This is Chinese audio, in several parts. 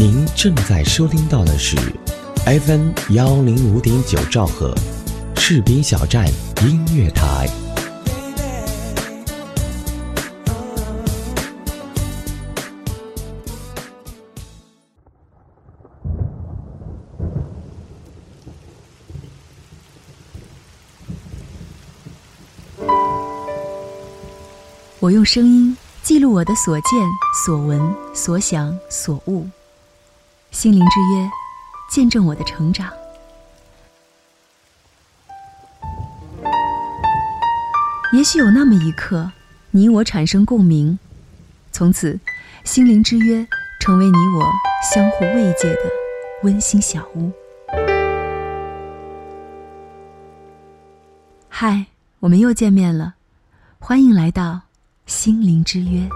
您正在收听到的是 FM 幺零五点九兆赫，士兵小站音乐台。我用声音记录我的所见、所闻、所想、所悟，心灵之约，见证我的成长。也许有那么一刻，你我产生共鸣，从此，心灵之约成为你我相互慰藉的温馨小屋。嗨，我们又见面了，欢迎来到。心灵之约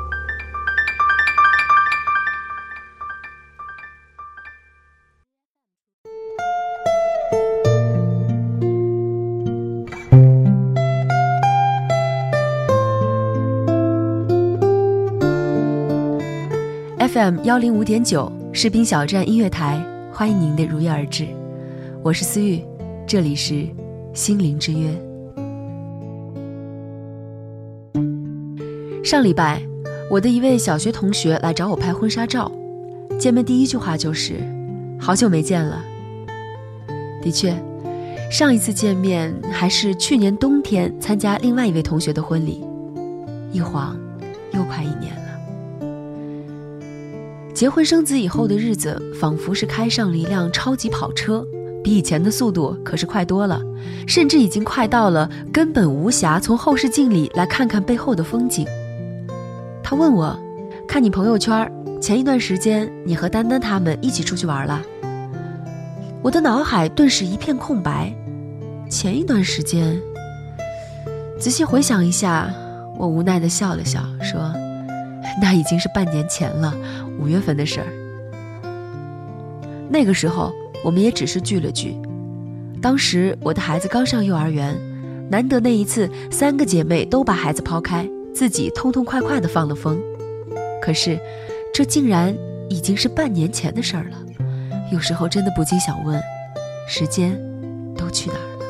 m 幺零五点九士兵小站音乐台，欢迎您的如约而至，我是思玉，这里是心灵之约。上礼拜，我的一位小学同学来找我拍婚纱照，见面第一句话就是“好久没见了”。的确，上一次见面还是去年冬天参加另外一位同学的婚礼，一晃又快一年。结婚生子以后的日子，仿佛是开上了一辆超级跑车，比以前的速度可是快多了，甚至已经快到了根本无暇从后视镜里来看看背后的风景。他问我：“看你朋友圈，前一段时间你和丹丹他们一起出去玩了。”我的脑海顿时一片空白。前一段时间，仔细回想一下，我无奈的笑了笑，说：“那已经是半年前了，五月份的事儿。那个时候，我们也只是聚了聚。当时我的孩子刚上幼儿园，难得那一次，三个姐妹都把孩子抛开。”自己痛痛快快的放了风，可是，这竟然已经是半年前的事儿了。有时候真的不禁想问，时间都去哪儿了？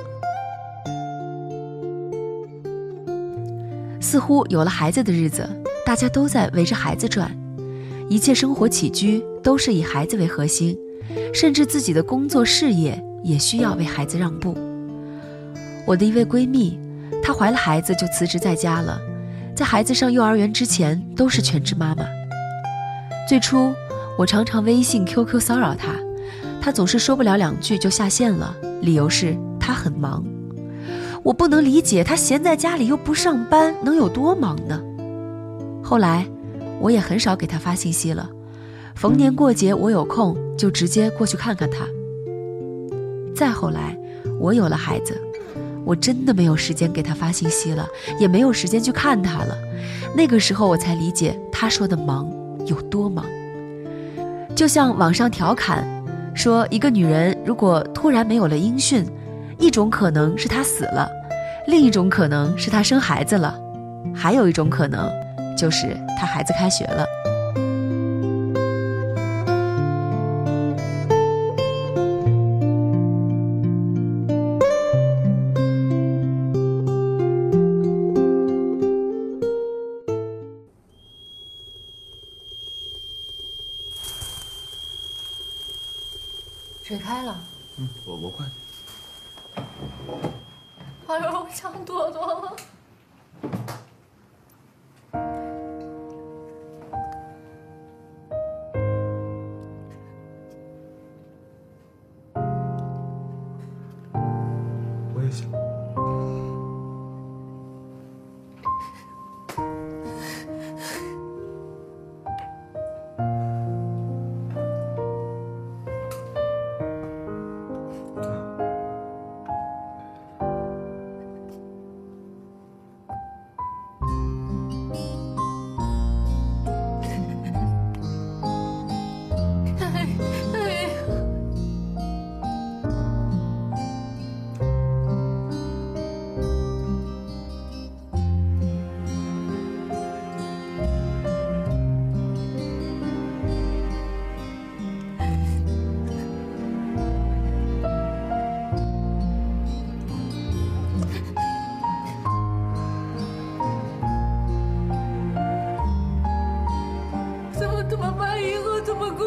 似乎有了孩子的日子，大家都在围着孩子转，一切生活起居都是以孩子为核心，甚至自己的工作事业也需要为孩子让步。我的一位闺蜜，她怀了孩子就辞职在家了。在孩子上幼儿园之前，都是全职妈妈。最初，我常常微信、QQ 骚扰她，她总是说不了两句就下线了，理由是她很忙。我不能理解她闲在家里又不上班能有多忙呢？后来，我也很少给他发信息了，逢年过节我有空就直接过去看看他。再后来，我有了孩子。我真的没有时间给他发信息了，也没有时间去看他了。那个时候我才理解他说的忙有多忙。就像网上调侃说，一个女人如果突然没有了音讯，一种可能是她死了，另一种可能是她生孩子了，还有一种可能就是他孩子开学了。水开了，嗯，我我快。哎呦，我想多多了。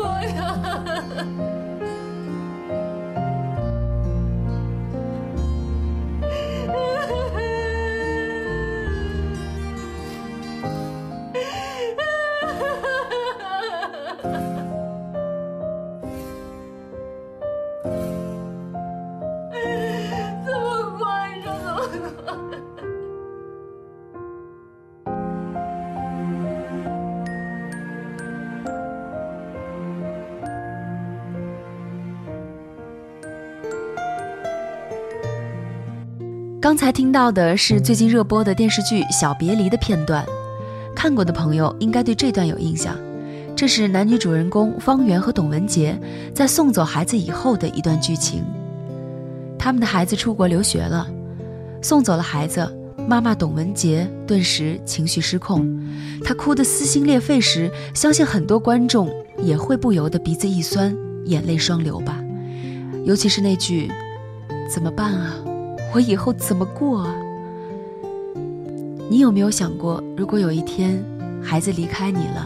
怎么过呀？刚才听到的是最近热播的电视剧《小别离》的片段，看过的朋友应该对这段有印象。这是男女主人公方圆和董文杰在送走孩子以后的一段剧情。他们的孩子出国留学了，送走了孩子，妈妈董文杰顿时情绪失控，她哭得撕心裂肺时，相信很多观众也会不由得鼻子一酸，眼泪双流吧。尤其是那句“怎么办啊？我以后怎么过啊？”你有没有想过，如果有一天孩子离开你了，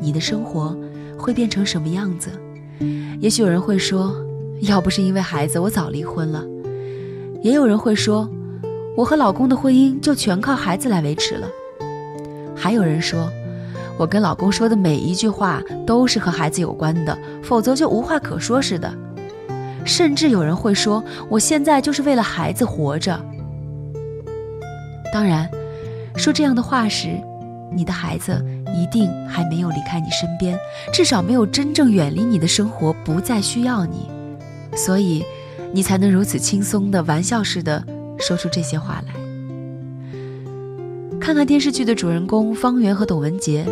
你的生活会变成什么样子？也许有人会说，要不是因为孩子，我早离婚了。也有人会说，我和老公的婚姻就全靠孩子来维持了。还有人说，我跟老公说的每一句话都是和孩子有关的，否则就无话可说似的。甚至有人会说，我现在就是为了孩子活着。当然，说这样的话时，你的孩子一定还没有离开你身边，至少没有真正远离你的生活，不再需要你，所以你才能如此轻松的玩笑似的说出这些话来。看看电视剧的主人公方圆和董文杰，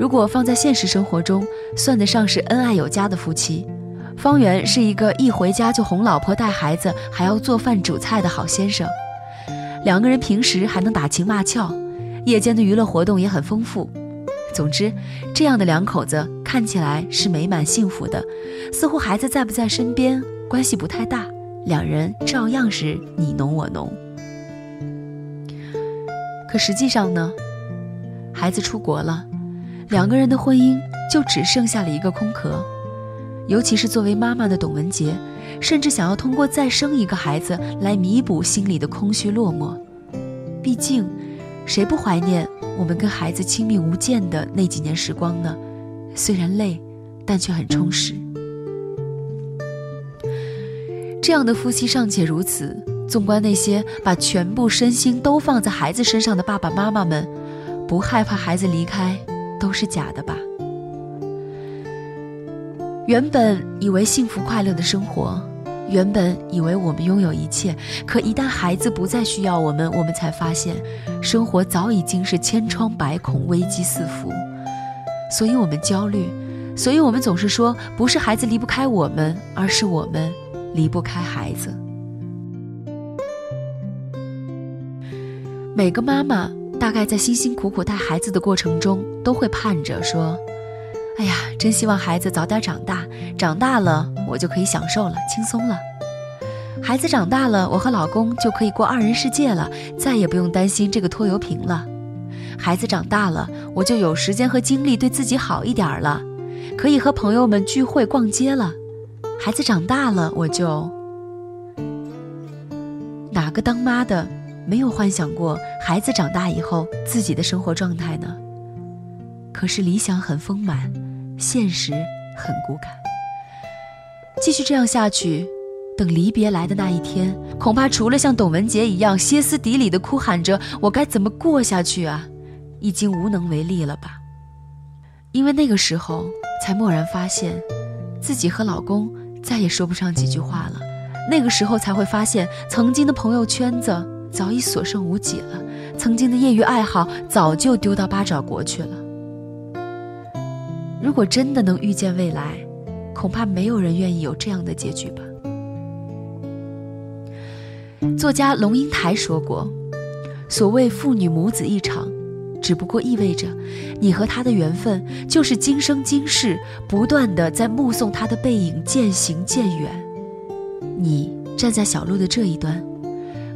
如果放在现实生活中，算得上是恩爱有加的夫妻。方圆是一个一回家就哄老婆、带孩子，还要做饭煮菜的好先生。两个人平时还能打情骂俏，夜间的娱乐活动也很丰富。总之，这样的两口子看起来是美满幸福的，似乎孩子在不在身边关系不太大，两人照样是你侬我侬。可实际上呢，孩子出国了，两个人的婚姻就只剩下了一个空壳。尤其是作为妈妈的董文杰，甚至想要通过再生一个孩子来弥补心里的空虚落寞。毕竟，谁不怀念我们跟孩子亲密无间的那几年时光呢？虽然累，但却很充实。这样的夫妻尚且如此，纵观那些把全部身心都放在孩子身上的爸爸妈妈们，不害怕孩子离开，都是假的吧？原本以为幸福快乐的生活，原本以为我们拥有一切，可一旦孩子不再需要我们，我们才发现，生活早已经是千疮百孔、危机四伏。所以我们焦虑，所以我们总是说，不是孩子离不开我们，而是我们离不开孩子。每个妈妈大概在辛辛苦苦带孩子的过程中，都会盼着说。哎呀，真希望孩子早点长大，长大了我就可以享受了，轻松了。孩子长大了，我和老公就可以过二人世界了，再也不用担心这个拖油瓶了。孩子长大了，我就有时间和精力对自己好一点了，可以和朋友们聚会逛街了。孩子长大了，我就……哪个当妈的没有幻想过孩子长大以后自己的生活状态呢？可是理想很丰满。现实很骨感，继续这样下去，等离别来的那一天，恐怕除了像董文杰一样歇斯底里的哭喊着“我该怎么过下去啊”，已经无能为力了吧？因为那个时候才蓦然发现，自己和老公再也说不上几句话了。那个时候才会发现，曾经的朋友圈子早已所剩无几了，曾经的业余爱好早就丢到八爪国去了。如果真的能预见未来，恐怕没有人愿意有这样的结局吧。作家龙应台说过：“所谓父女母子一场，只不过意味着你和他的缘分就是今生今世不断的在目送他的背影渐行渐远。你站在小路的这一端，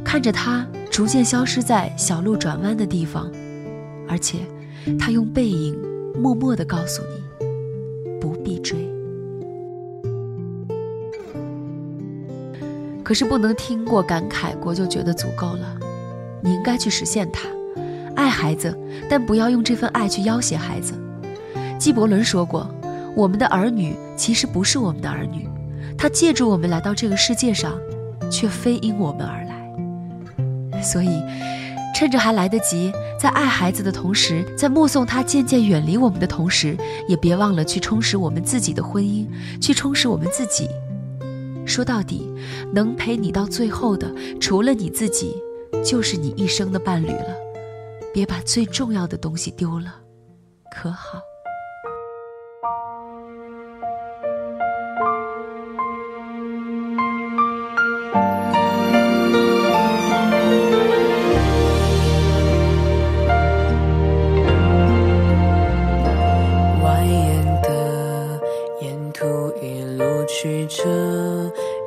看着他逐渐消失在小路转弯的地方，而且他用背影。”默默的告诉你，必追。可是不能听过、感慨过就觉得足够了，你应该去实现它。爱孩子，但不要用这份爱去要挟孩子。纪伯伦说过：“我们的儿女其实不是我们的儿女，他借助我们来到这个世界上，却非因我们而来。”所以，趁着还来得及，在爱孩子的同时，在目送他渐渐远离我们的同时，也别忘了去充实我们自己的婚姻，去充实我们自己。说到底，能陪你到最后的，除了你自己，就是你一生的伴侣了。别把最重要的东西丢了，可好？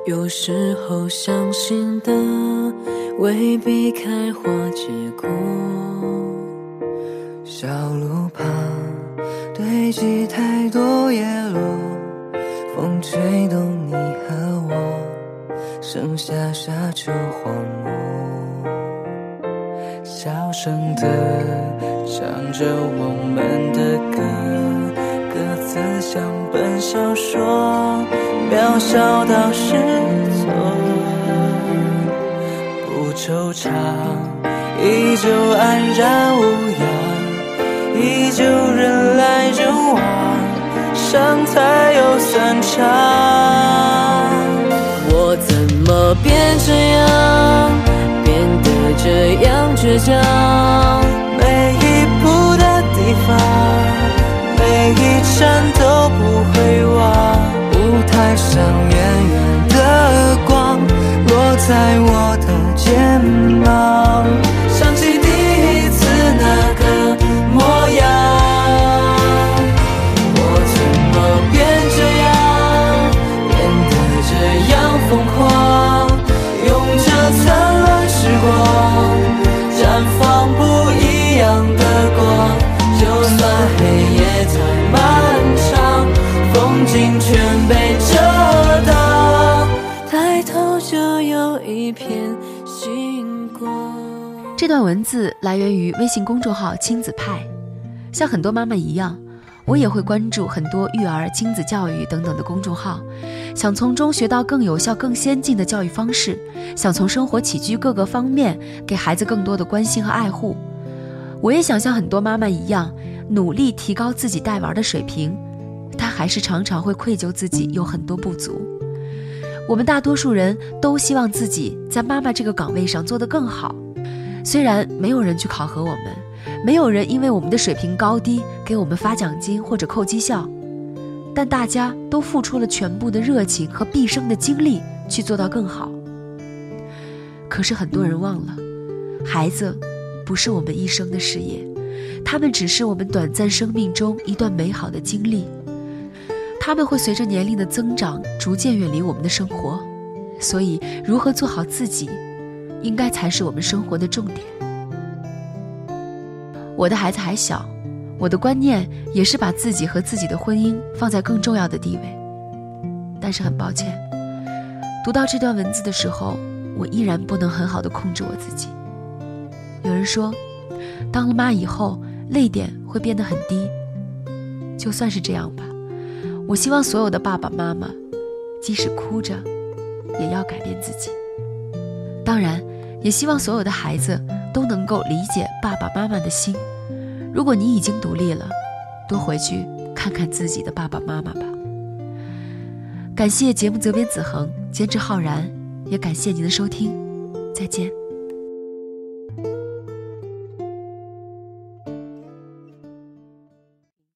有时候相信的未必开花结果。小路旁堆积太多叶落，风吹动你和我，剩下沙丘荒漠。小声的唱着我们的歌，歌词像本小说，渺小到失措。不惆怅，依旧安然无恙，依旧人来人往，伤才有散场。我怎么变这样，变得这样倔强？每一步的地方，每一站都不会忘。海上远远的光，落在我的肩膀，这段文字来源于微信公众号“亲子派”，像很多妈妈一样，我也会关注很多育儿、亲子教育等等的公众号，想从中学到更有效、更先进的教育方式，想从生活起居各个方面给孩子更多的关心和爱护。我也想像很多妈妈一样，努力提高自己带娃的水平，但还是常常会愧疚自己有很多不足。我们大多数人都希望自己在妈妈这个岗位上做得更好。虽然没有人去考核我们，没有人因为我们的水平高低给我们发奖金或者扣绩效，但大家都付出了全部的热情和毕生的精力去做到更好。可是很多人忘了，孩子不是我们一生的事业，他们只是我们短暂生命中一段美好的经历。他们会随着年龄的增长逐渐远离我们的生活，所以如何做好自己，应该才是我们生活的重点。我的孩子还小，我的观念也是把自己和自己的婚姻放在更重要的地位。但是很抱歉，读到这段文字的时候，我依然不能很好的控制我自己。有人说，当了妈以后，泪点会变得很低。就算是这样吧，我希望所有的爸爸妈妈，即使哭着，也要改变自己。当然，也希望所有的孩子都能够理解爸爸妈妈的心。如果你已经独立了，多回去看看自己的爸爸妈妈吧。感谢节目责编子恒，监制浩然，也感谢您的收听，再见。